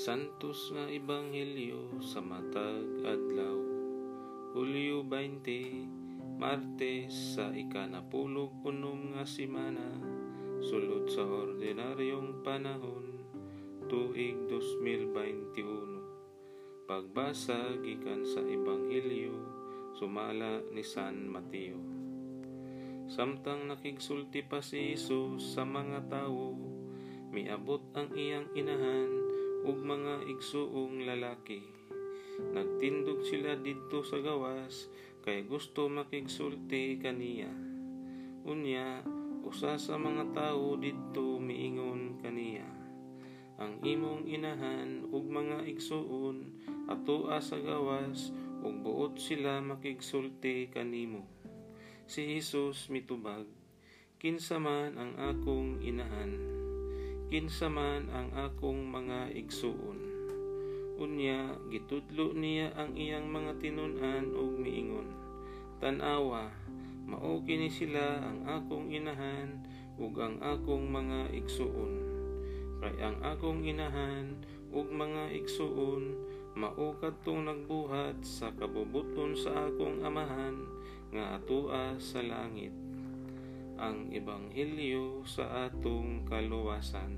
Santos nga Ebanghelyo sa matag adlaw. Hulyo 20 Martes sa ikanapulog unom nga simana. Sulod sa ordinaryong panahon tuig 2021 Pagbasa gikan sa Ebanghelyo sumala ni San Mateo. Samtang nakigsulti pa si Jesus sa mga tawo miabot ang iyang inahan ug mga igsuong lalaki. Nagtindog sila didto sa gawas kay gusto makigsulti kaniya. Unya, usa sa mga tawo didto miingon kaniya. Ang imong inahan ug mga igsuon atoa sa gawas ug buot sila makigsulti kanimo. Si Jesus mitubag, kinsa man ang akong inahan kinsa man ang akong mga igsuon. Unya, gitudlo niya ang iyang mga tinun-an ug miingon. Tanawa, mao kini sila ang akong inahan ug ang akong mga igsuon. Kay ang akong inahan ug mga igsuon mao kadtong nagbuhat sa kabubuton sa akong amahan nga atoa sa langit ang ebanghelyo sa atong kaluwasan.